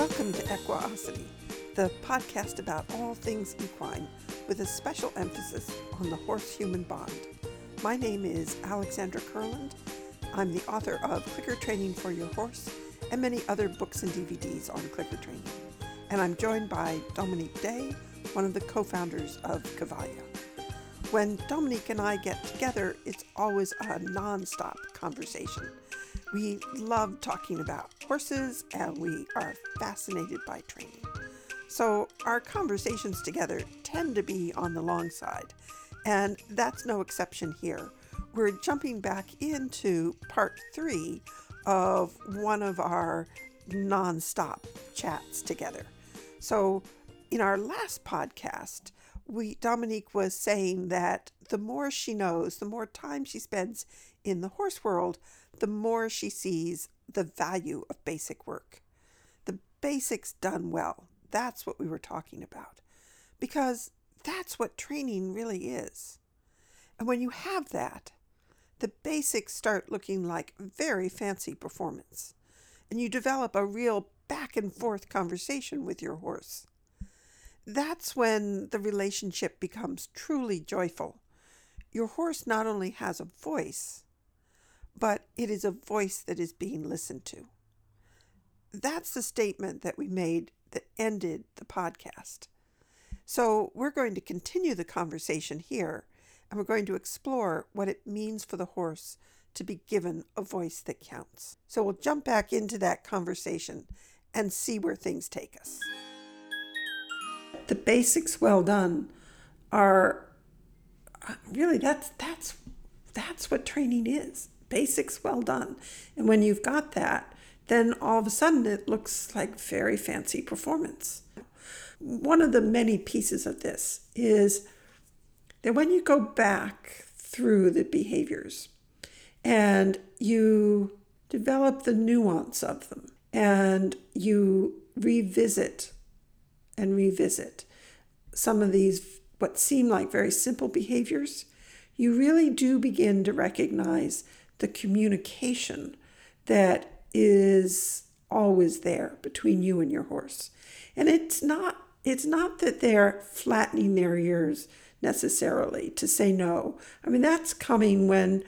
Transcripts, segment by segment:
Welcome to Equiosity, the podcast about all things equine with a special emphasis on the horse human bond. My name is Alexandra Kurland. I'm the author of Clicker Training for Your Horse and many other books and DVDs on clicker training. And I'm joined by Dominique Day, one of the co founders of Cavalia. When Dominique and I get together, it's always a non stop conversation. We love talking about horses and we are fascinated by training. So our conversations together tend to be on the long side, and that's no exception here. We're jumping back into part three of one of our non-stop chats together. So in our last podcast, we Dominique was saying that the more she knows, the more time she spends in the horse world, the more she sees the value of basic work. The basics done well. That's what we were talking about. Because that's what training really is. And when you have that, the basics start looking like very fancy performance. And you develop a real back and forth conversation with your horse. That's when the relationship becomes truly joyful. Your horse not only has a voice, but it is a voice that is being listened to. That's the statement that we made that ended the podcast. So we're going to continue the conversation here, and we're going to explore what it means for the horse to be given a voice that counts. So we'll jump back into that conversation and see where things take us. The basics well done are uh, really that's that's that's what training is basics well done. And when you've got that, then all of a sudden it looks like very fancy performance. One of the many pieces of this is that when you go back through the behaviors and you develop the nuance of them and you revisit and revisit some of these what seem like very simple behaviors, you really do begin to recognize the communication that is always there between you and your horse. And it's not it's not that they're flattening their ears necessarily to say no. I mean that's coming when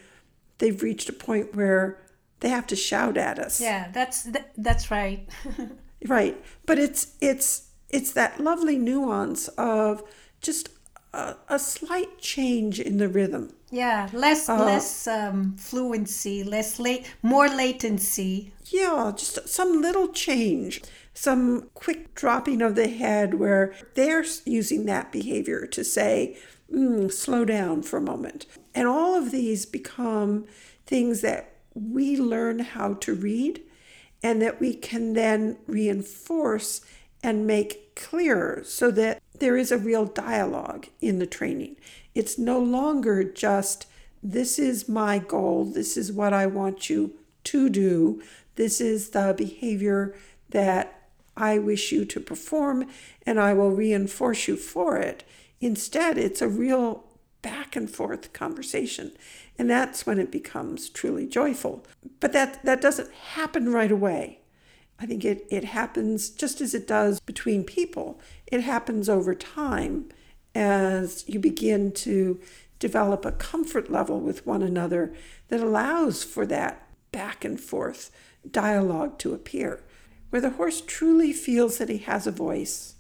they've reached a point where they have to shout at us. Yeah, that's that's right. right. But it's it's it's that lovely nuance of just a, a slight change in the rhythm. Yeah, less uh, less um, fluency, less late, more latency. Yeah, just some little change, some quick dropping of the head where they're using that behavior to say, mm, "Slow down for a moment," and all of these become things that we learn how to read, and that we can then reinforce and make clearer so that there is a real dialogue in the training. It's no longer just, this is my goal, this is what I want you to do, this is the behavior that I wish you to perform, and I will reinforce you for it. Instead, it's a real back and forth conversation. And that's when it becomes truly joyful. But that, that doesn't happen right away. I think it, it happens just as it does between people. It happens over time as you begin to develop a comfort level with one another that allows for that back and forth dialogue to appear, where the horse truly feels that he has a voice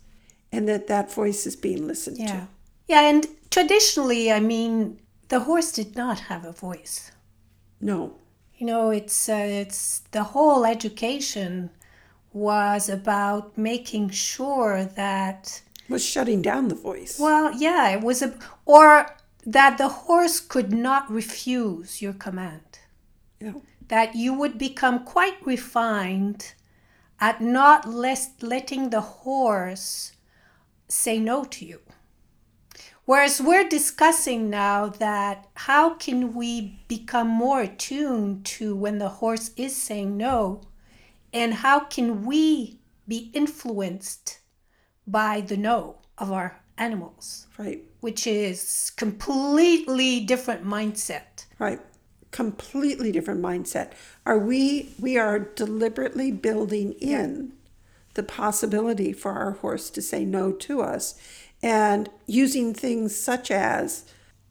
and that that voice is being listened yeah. to. Yeah, and traditionally, I mean, the horse did not have a voice. No. You know, it's uh, it's the whole education was about making sure that was shutting down the voice. Well, yeah, it was a or that the horse could not refuse your command. Yeah. That you would become quite refined at not less letting the horse say no to you. Whereas we're discussing now that how can we become more attuned to when the horse is saying no and how can we be influenced by the no of our animals? Right. Which is completely different mindset. Right. Completely different mindset. Are we we are deliberately building in the possibility for our horse to say no to us and using things such as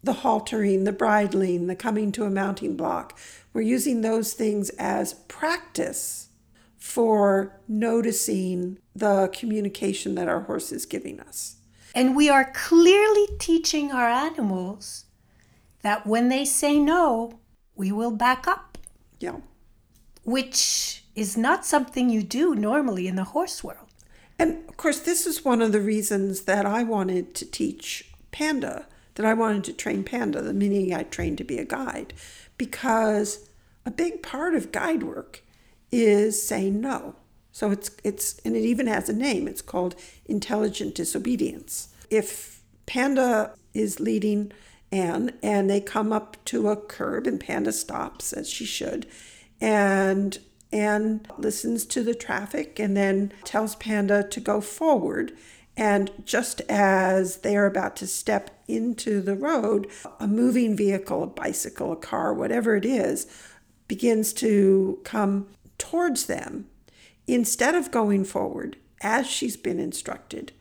the haltering, the bridling, the coming to a mounting block. We're using those things as practice for noticing the communication that our horse is giving us. And we are clearly teaching our animals that when they say no, we will back up. Yeah. Which is not something you do normally in the horse world. And of course, this is one of the reasons that I wanted to teach Panda, that I wanted to train Panda, the minute I trained to be a guide, because a big part of guide work is saying no. So it's it's and it even has a name. It's called intelligent disobedience. If Panda is leading Anne and they come up to a curb and Panda stops as she should and Anne listens to the traffic and then tells Panda to go forward. And just as they are about to step into the road, a moving vehicle, a bicycle, a car, whatever it is, begins to come towards them. Instead of going forward, as she's been instructed,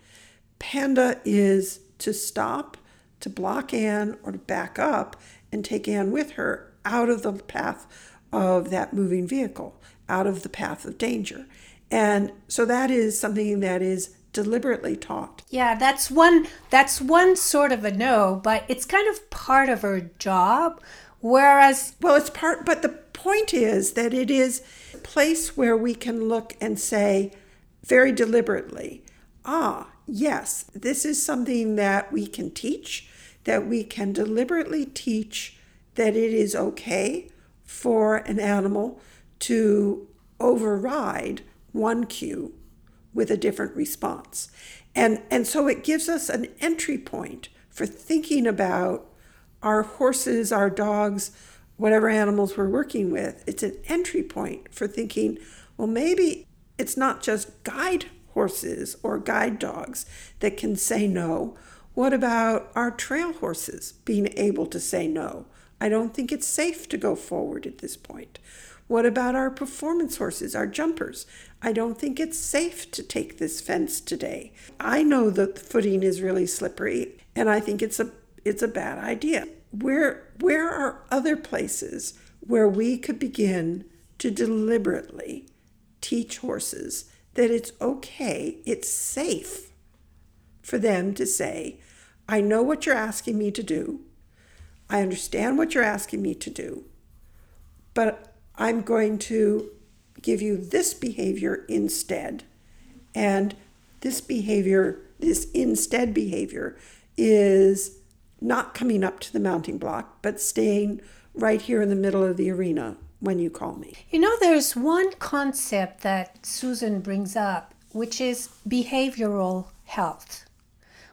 Panda is to stop, to block Anne, or to back up and take Anne with her out of the path of that moving vehicle out of the path of danger. And so that is something that is deliberately taught. Yeah, that's one that's one sort of a no, but it's kind of part of her job. Whereas well, it's part but the point is that it is place where we can look and say very deliberately, ah, yes, this is something that we can teach, that we can deliberately teach that it is okay for an animal to override one cue with a different response. And, and so it gives us an entry point for thinking about our horses, our dogs, whatever animals we're working with. It's an entry point for thinking, well, maybe it's not just guide horses or guide dogs that can say no. What about our trail horses being able to say no? I don't think it's safe to go forward at this point. What about our performance horses, our jumpers? I don't think it's safe to take this fence today. I know that the footing is really slippery and I think it's a it's a bad idea. Where where are other places where we could begin to deliberately teach horses that it's okay, it's safe for them to say, I know what you're asking me to do. I understand what you're asking me to do. But I'm going to give you this behavior instead. And this behavior, this instead behavior, is not coming up to the mounting block, but staying right here in the middle of the arena when you call me. You know, there's one concept that Susan brings up, which is behavioral health.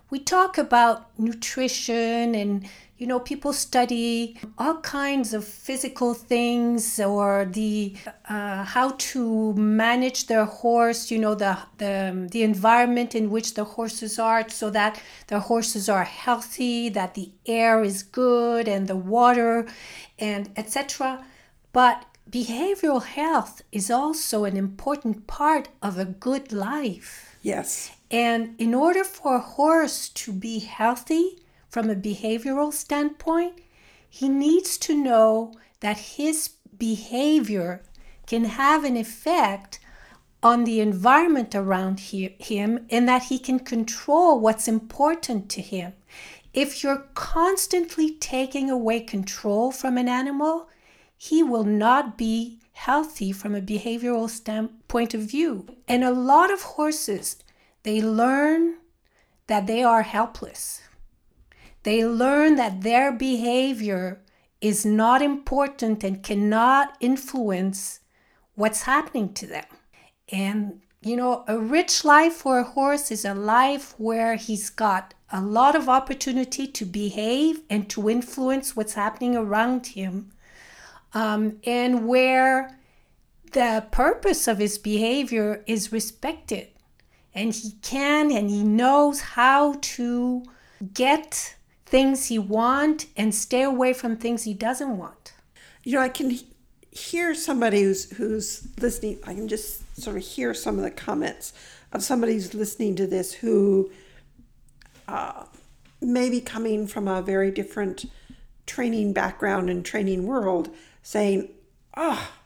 We talk about nutrition and you know, people study all kinds of physical things or the uh, how to manage their horse. You know, the the the environment in which the horses are, so that the horses are healthy, that the air is good, and the water, and etc. But behavioral health is also an important part of a good life. Yes. And in order for a horse to be healthy from a behavioral standpoint, he needs to know that his behavior can have an effect on the environment around he, him and that he can control what's important to him. If you're constantly taking away control from an animal, he will not be healthy from a behavioral standpoint of view. And a lot of horses, they learn that they are helpless. They learn that their behavior is not important and cannot influence what's happening to them. And, you know, a rich life for a horse is a life where he's got a lot of opportunity to behave and to influence what's happening around him, um, and where the purpose of his behavior is respected. And he can and he knows how to get things he want and stay away from things he doesn't want. You know, I can hear somebody who's who's listening. I can just sort of hear some of the comments of somebody who's listening to this who uh, may be coming from a very different training background and training world, saying, "Ah, oh,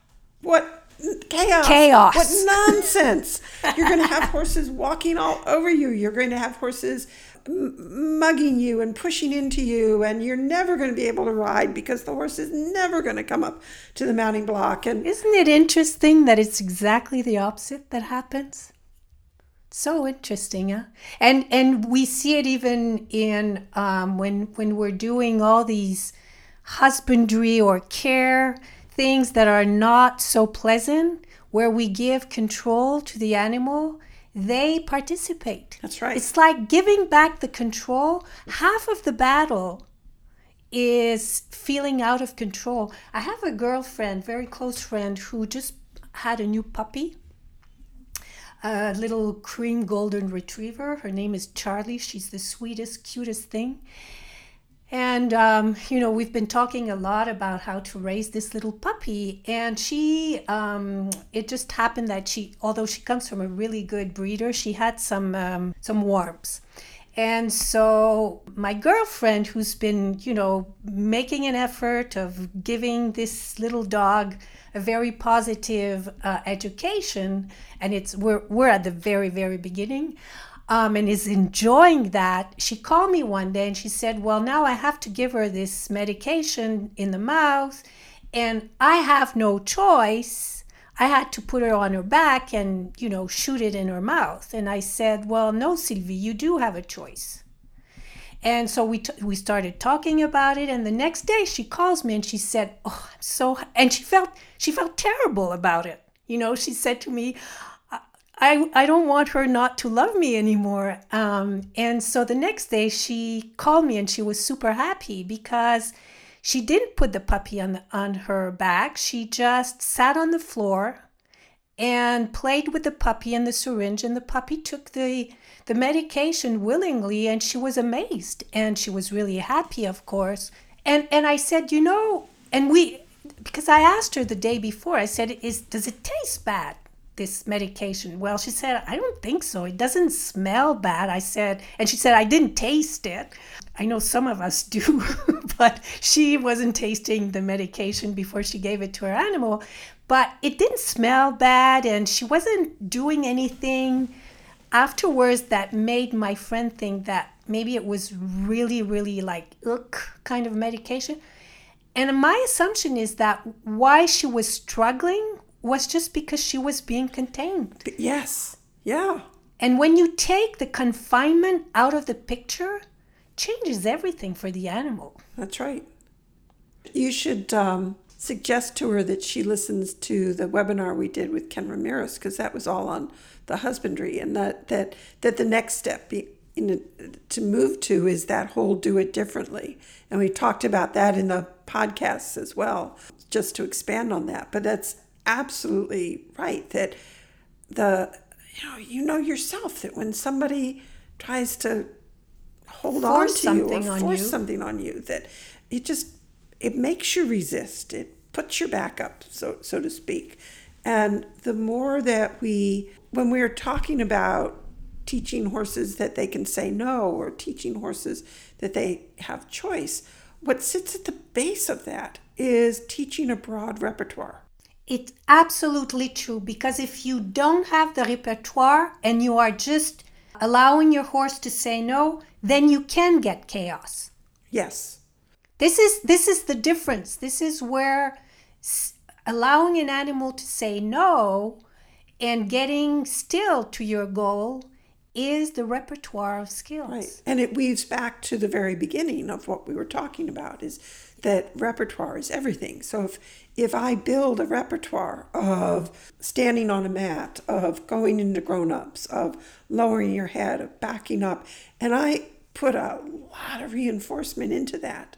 what chaos! Chaos! What nonsense! You're going to have horses walking all over you. You're going to have horses." Mugging you and pushing into you and you're never going to be able to ride because the horse is never going to come up to the mounting block and isn't it interesting that it's exactly the opposite that happens so interesting huh? and and we see it even in um, when when we're doing all these husbandry or care things that are not so pleasant where we give control to the animal they participate. That's right. It's like giving back the control. Half of the battle is feeling out of control. I have a girlfriend, very close friend, who just had a new puppy, a little cream golden retriever. Her name is Charlie. She's the sweetest, cutest thing. And, um, you know, we've been talking a lot about how to raise this little puppy. And she, um, it just happened that she, although she comes from a really good breeder, she had some, um, some warms. And so my girlfriend, who's been, you know, making an effort of giving this little dog a very positive uh, education, and it's we're we're at the very very beginning um, and is enjoying that, she called me one day and she said, Well, now I have to give her this medication in the mouth, and I have no choice. I had to put her on her back and, you know, shoot it in her mouth. And I said, Well, no, Sylvie, you do have a choice. And so we, t- we started talking about it. And the next day she calls me and she said, Oh, I'm so, and she felt, she felt terrible about it. You know, she said to me, I, I don't want her not to love me anymore. Um, and so the next day she called me and she was super happy because she didn't put the puppy on, the, on her back. She just sat on the floor and played with the puppy and the syringe and the puppy took the the medication willingly and she was amazed and she was really happy of course and and I said you know and we because I asked her the day before I said is does it taste bad this medication? Well, she said, I don't think so. It doesn't smell bad. I said, and she said, I didn't taste it. I know some of us do, but she wasn't tasting the medication before she gave it to her animal. But it didn't smell bad, and she wasn't doing anything afterwards that made my friend think that maybe it was really, really like ugh kind of medication. And my assumption is that why she was struggling was just because she was being contained. Yes. Yeah. And when you take the confinement out of the picture, changes everything for the animal. That's right. You should um, suggest to her that she listens to the webinar we did with Ken Ramirez because that was all on the husbandry, and that that that the next step be, in, to move to is that whole do it differently, and we talked about that in the podcasts as well, just to expand on that. But that's absolutely right that the you know you know yourself that when somebody tries to hold force on to you or force you. something on you that it just it makes you resist. It puts your back up so so to speak. And the more that we when we're talking about teaching horses that they can say no or teaching horses that they have choice what sits at the base of that is teaching a broad repertoire it's absolutely true because if you don't have the repertoire and you are just allowing your horse to say no, then you can get chaos. Yes. This is this is the difference. This is where allowing an animal to say no and getting still to your goal is the repertoire of skills. Right. And it weaves back to the very beginning of what we were talking about is that repertoire is everything. So if if I build a repertoire of standing on a mat, of going into grown-ups, of lowering your head, of backing up, and I put a lot of reinforcement into that,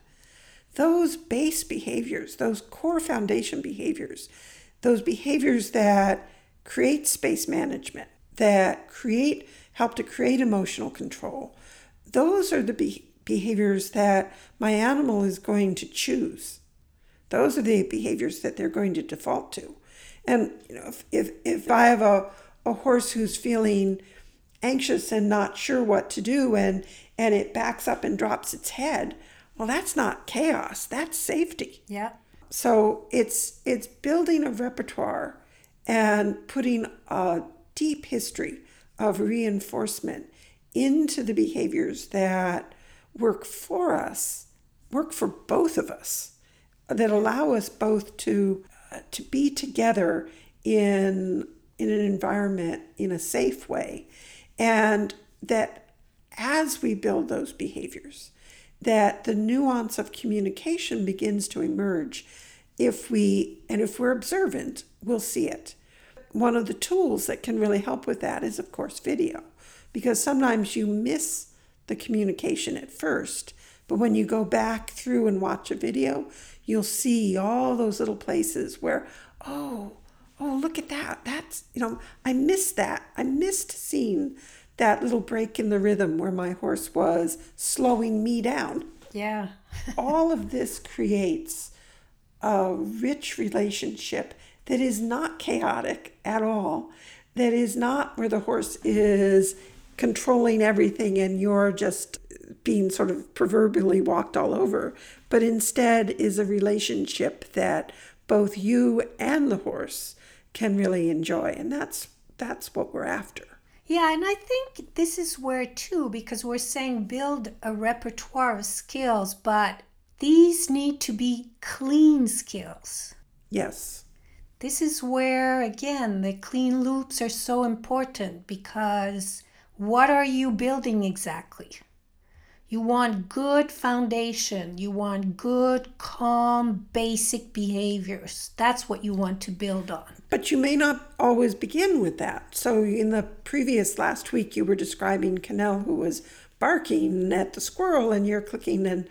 those base behaviors, those core foundation behaviors, those behaviors that create space management, that create help to create emotional control. Those are the be- behaviors that my animal is going to choose. Those are the behaviors that they're going to default to. And you know, if if, if I have a, a horse who's feeling anxious and not sure what to do and and it backs up and drops its head, well that's not chaos, that's safety. Yeah. So it's it's building a repertoire and putting a deep history of reinforcement into the behaviors that work for us, work for both of us, that allow us both to uh, to be together in in an environment in a safe way, and that as we build those behaviors, that the nuance of communication begins to emerge. If we and if we're observant we'll see it. One of the tools that can really help with that is of course video because sometimes you miss the communication at first but when you go back through and watch a video you'll see all those little places where oh oh look at that. That's you know i missed that. I missed seeing that little break in the rhythm where my horse was slowing me down. Yeah. all of this creates a rich relationship that is not chaotic at all, that is not where the horse is controlling everything and you're just being sort of proverbially walked all over, but instead is a relationship that both you and the horse can really enjoy. And that's that's what we're after. Yeah, and I think this is where too, because we're saying build a repertoire of skills, but these need to be clean skills. Yes. This is where, again, the clean loops are so important because what are you building exactly? You want good foundation. You want good, calm, basic behaviors. That's what you want to build on. But you may not always begin with that. So, in the previous last week, you were describing Cannell who was barking at the squirrel, and you're clicking and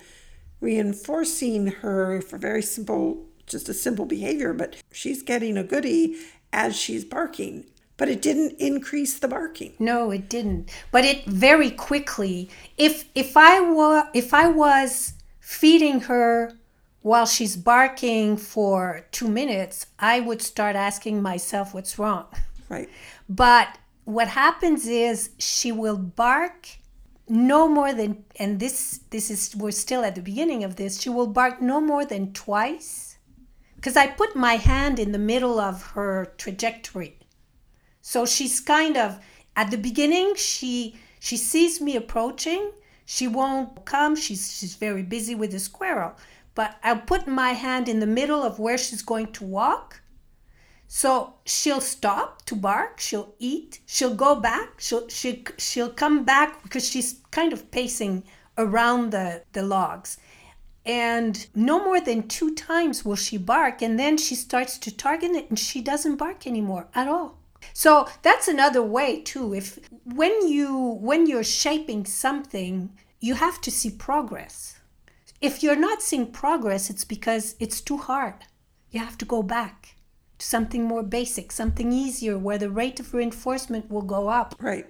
reinforcing her for very simple, just a simple behavior. But she's getting a goodie as she's barking. But it didn't increase the barking. No, it didn't. But it very quickly. If if I were if I was feeding her while she's barking for two minutes, I would start asking myself what's wrong. Right. But what happens is she will bark no more than and this this is we're still at the beginning of this she will bark no more than twice because i put my hand in the middle of her trajectory so she's kind of at the beginning she she sees me approaching. She won't come. She's she's very busy with the squirrel. But i'll put my hand in the middle of where she's going to walk. So she'll stop to bark, she'll eat, she'll go back, she'll she, she'll come back because she's kind of pacing around the, the logs. And no more than two times will she bark, and then she starts to target it and she doesn't bark anymore at all. So that's another way too. If when you when you're shaping something, you have to see progress. If you're not seeing progress, it's because it's too hard. You have to go back to something more basic, something easier where the rate of reinforcement will go up. Right.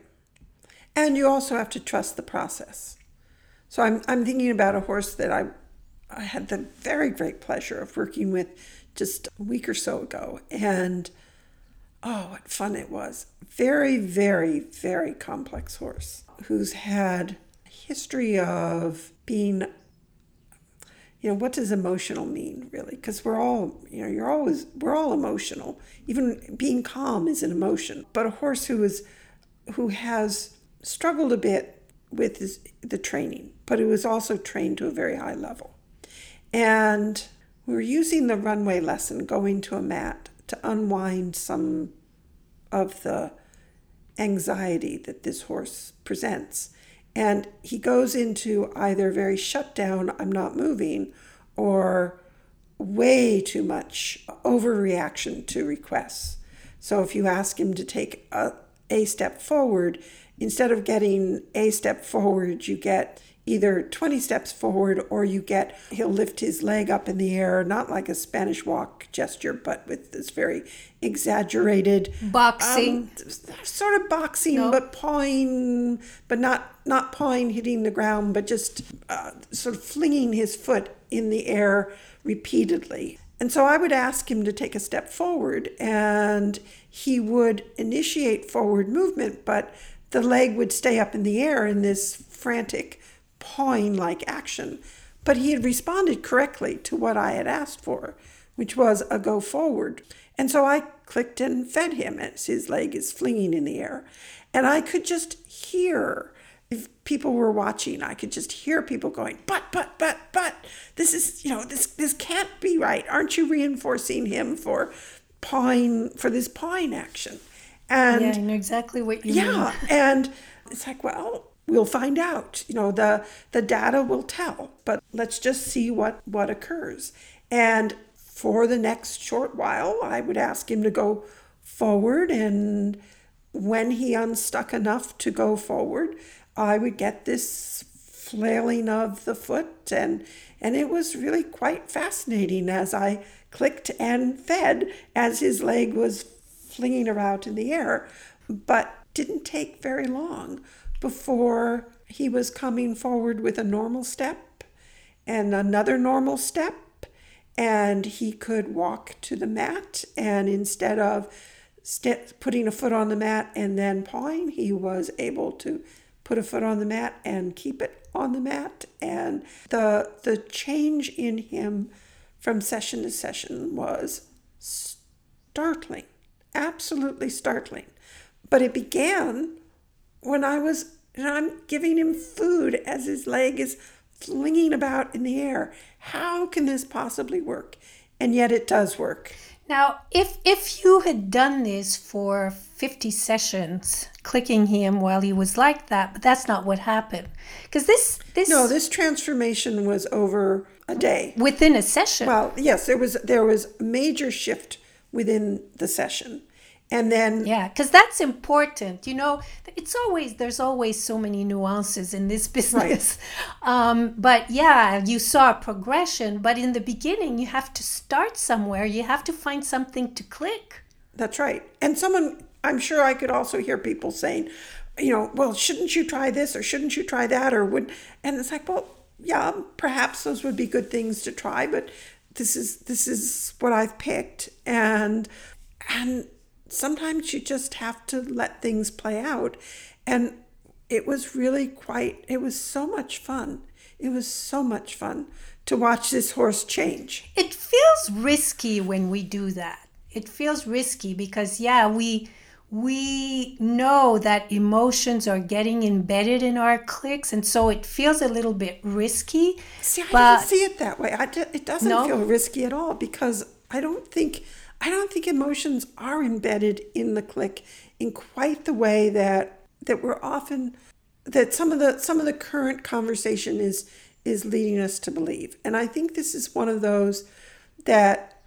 And you also have to trust the process. So I'm, I'm thinking about a horse that I, I had the very great pleasure of working with just a week or so ago. And oh, what fun it was. Very, very, very complex horse who's had a history of being you know what does emotional mean really? Because we're all you know you're always we're all emotional. Even being calm is an emotion. But a horse who is who has struggled a bit with his, the training but who was also trained to a very high level. And we were using the runway lesson going to a mat to unwind some of the anxiety that this horse presents and he goes into either very shut down, I'm not moving, or way too much overreaction to requests. So if you ask him to take a, a step forward, instead of getting a step forward, you get either 20 steps forward or you get he'll lift his leg up in the air not like a spanish walk gesture but with this very exaggerated boxing um, sort of boxing no. but pawing but not not pawing hitting the ground but just uh, sort of flinging his foot in the air repeatedly And so I would ask him to take a step forward, and he would initiate forward movement, but the leg would stay up in the air in this frantic pawing like action. But he had responded correctly to what I had asked for, which was a go forward. And so I clicked and fed him as his leg is flinging in the air. And I could just hear if people were watching, I could just hear people going, but, but, but, but, this is, you know, this, this can't be right. Aren't you reinforcing him for pawing, for this pawing action? And yeah, I know exactly what you yeah, mean. Yeah. And it's like, well, we'll find out. You know, the, the data will tell, but let's just see what, what occurs. And for the next short while, I would ask him to go forward and when he unstuck enough to go forward, I would get this flailing of the foot and and it was really quite fascinating as I clicked and fed as his leg was flinging around in the air but didn't take very long before he was coming forward with a normal step and another normal step and he could walk to the mat and instead of st- putting a foot on the mat and then pawing he was able to put a foot on the mat and keep it on the mat. And the the change in him from session to session was startling, absolutely startling. But it began when I was and I'm giving him food as his leg is flinging about in the air. How can this possibly work? And yet it does work. Now, if if you had done this for 50 sessions, clicking him while he was like that, but that's not what happened. Because this this No, this transformation was over a day. Within a session. Well, yes, there was there was major shift within the session and then yeah because that's important you know it's always there's always so many nuances in this business. Right. um, but yeah you saw a progression but in the beginning you have to start somewhere you have to find something to click. That's right. And someone i'm sure i could also hear people saying you know well shouldn't you try this or shouldn't you try that or would and it's like well yeah perhaps those would be good things to try but this is this is what i've picked and and sometimes you just have to let things play out. And it was really quite, it was so much fun. It was so much fun to watch this horse change. It feels risky when we do that. It feels risky because, yeah, we we know that emotions are getting embedded in our clicks and so it feels a little bit risky see i but, don't see it that way I, it doesn't no? feel risky at all because i don't think I don't think emotions are embedded in the click in quite the way that that we're often that some of the some of the current conversation is is leading us to believe. And I think this is one of those that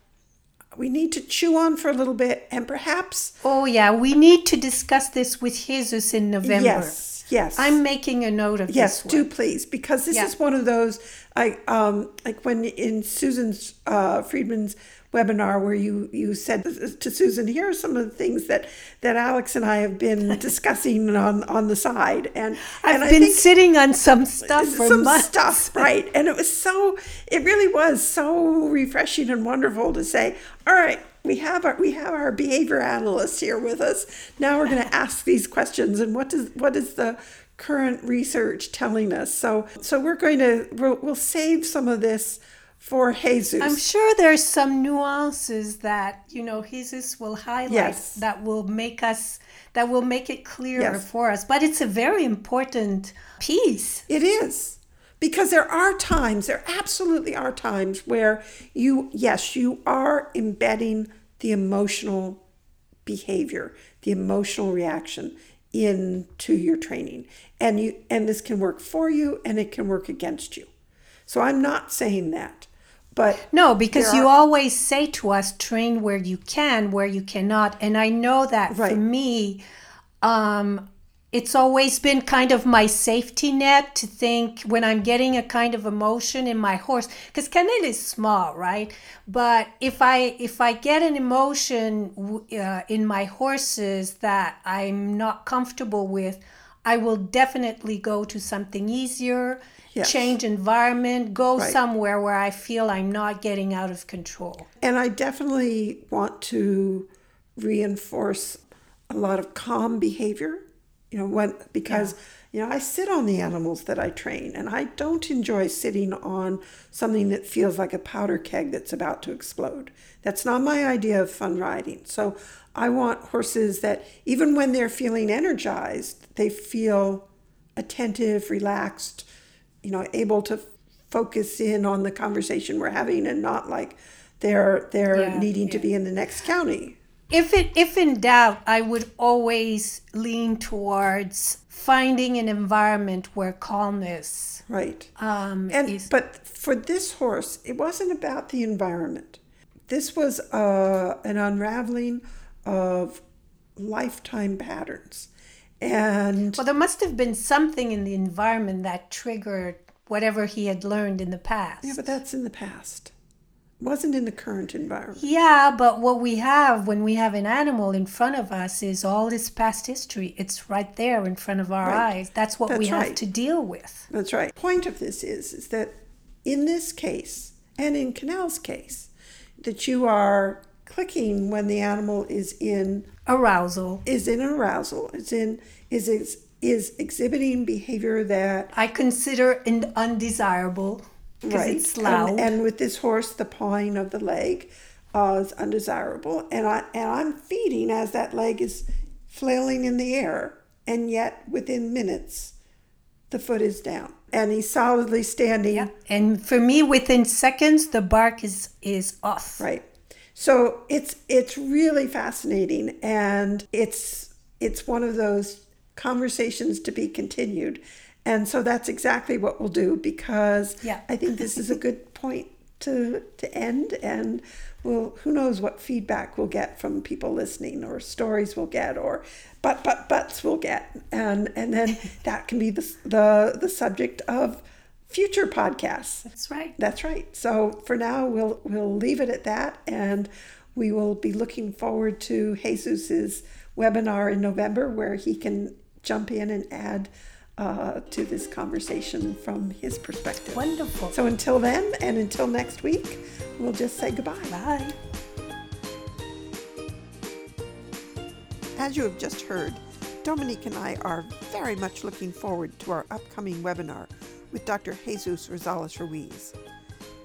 we need to chew on for a little bit and perhaps Oh yeah, we need to discuss this with Jesus in November. Yes. Yes. I'm making a note of yes, this. Yes, do please, because this yeah. is one of those I um like when in Susan's uh Friedman's webinar where you you said to Susan, here are some of the things that that Alex and I have been discussing on on the side, and I've and been sitting on some stuff for some months. stuff, right? And it was so it really was so refreshing and wonderful to say, all right. We have our we have our behavior analyst here with us. Now we're going to ask these questions, and what does what is the current research telling us? So so we're going to we'll, we'll save some of this for Jesus. I'm sure there's some nuances that, you know, Jesus will highlight yes. that will make us that will make it clearer yes. for us. But it's a very important piece. It is. Because there are times, there absolutely are times where you yes, you are embedding the emotional behavior, the emotional reaction into your training. And you and this can work for you and it can work against you. So I'm not saying that. But no, because you always say to us, train where you can, where you cannot. And I know that right. for me, um, it's always been kind of my safety net to think when I'm getting a kind of emotion in my horse, because Canel is small, right? But if I if I get an emotion uh, in my horses that I'm not comfortable with, I will definitely go to something easier, Yes. change environment, go Right. somewhere where I feel I'm not getting out of control. And I definitely want to reinforce a lot of calm behavior, you know, when because you know, I sit on the animals that I train and I don't enjoy sitting on something that feels like a powder keg that's about to explode. That's not my idea of fun riding. So I want horses that even when they're feeling energized, they feel attentive, relaxed, you know, able to focus in on the conversation we're having and not like they're they're Yeah, needing to be in the next county. If it if in doubt, I would always lean towards finding an environment where calmness Right. um, And is. but for this horse, it wasn't about the environment. This was uh, an unraveling of lifetime patterns, and Well, there must have been something in the environment that triggered whatever he had learned in the past. yeah, but that's in the past. It wasn't in the current environment. Yeah, but what we have when we have an animal in front of us is all this past history. It's right there in front of our Right. eyes. That's what we That's have to deal with. That's right. Point of this is is that in this case and in Canal's case, that you are clicking when the animal is in Arousal. is in arousal, is in is is, is exhibiting behavior that I consider in undesirable because it's loud. And, and with this horse, the pawing of the leg uh, is undesirable, and I and I'm feeding as that leg is flailing in the air, and yet within minutes, the foot is down, and he's solidly standing. Yeah. And for me, within seconds, the bark is is off. Right. So it's it's really fascinating, and it's it's one of those conversations to be continued. And so that's exactly what we'll do because Yeah. I think this is a good point to to end and we'll who knows what feedback we'll get from people listening or stories we'll get or but but buts we'll get and and then that can be the the the subject of future podcasts. That's right. That's right. So for now, we'll we'll leave it at that, and we will be looking forward to Jesus's webinar in November, where he can jump in and add uh, to this conversation from his perspective. Wonderful. So until then, and until next week, we'll just say goodbye. Bye. As you have just heard, Dominique and I are very much looking forward to our upcoming webinar with Dr. Jesus Rosales Ruiz.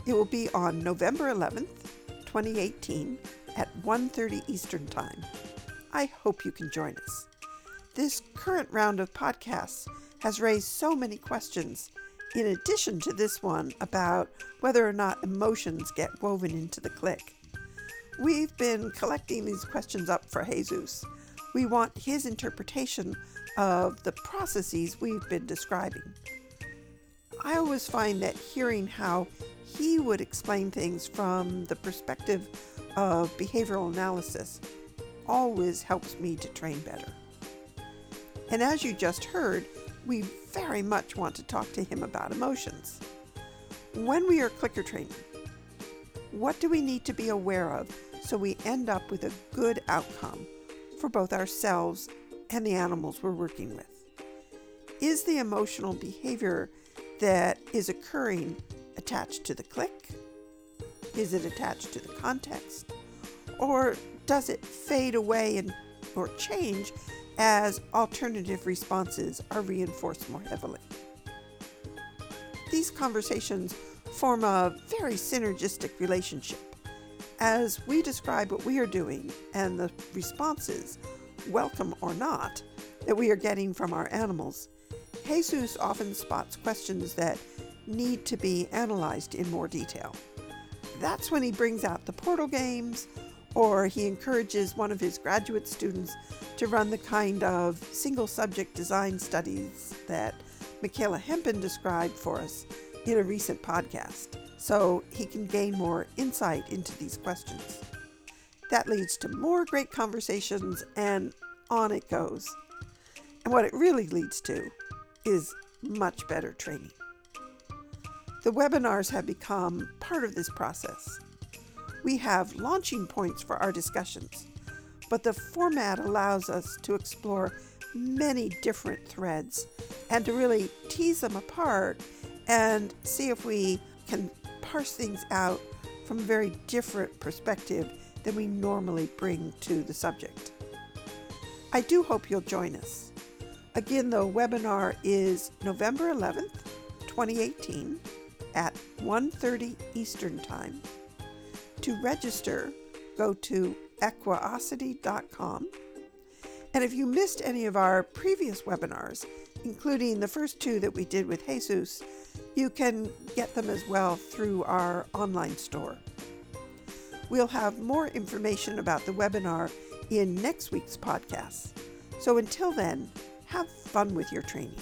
It will be on November 11th, 2018 at 1:30 Eastern Time. I hope you can join us. This current round of podcasts has raised so many questions in addition to this one about whether or not emotions get woven into the click. We've been collecting these questions up for Jesus. We want his interpretation of the processes we've been describing. I always find that hearing how he would explain things from the perspective of behavioral analysis always helps me to train better. And as you just heard, we very much want to talk to him about emotions. When we are clicker training, what do we need to be aware of so we end up with a good outcome for both ourselves and the animals we're working with? Is the emotional behavior that is occurring attached to the click? Is it attached to the context? Or does it fade away and or change as alternative responses are reinforced more heavily? These conversations form a very synergistic relationship. As we describe what we are doing and the responses, welcome or not, that we are getting from our animals, Jesus often spots questions that need to be analyzed in more detail. That's when he brings out the PORTL games, or he encourages one of his graduate students to run the kind of single subject design studies that Michaela Hempen described for us in a recent podcast, so he can gain more insight into these questions. That leads to more great conversations, and on it goes. And what it really leads to is much better training. The webinars have become part of this process. We have launching points for our discussions, but the format allows us to explore many different threads and to really tease them apart and see if we can parse things out from a very different perspective than we normally bring to the subject. I do hope you'll join us. Again, the webinar is November 11th, 2018 at 1.30 Eastern Time. To register, go to equiosity.com. And if you missed any of our previous webinars, including the first two that we did with Jesus, you can get them as well through our online store. We'll have more information about the webinar in next week's podcast. So until then, have fun with your training.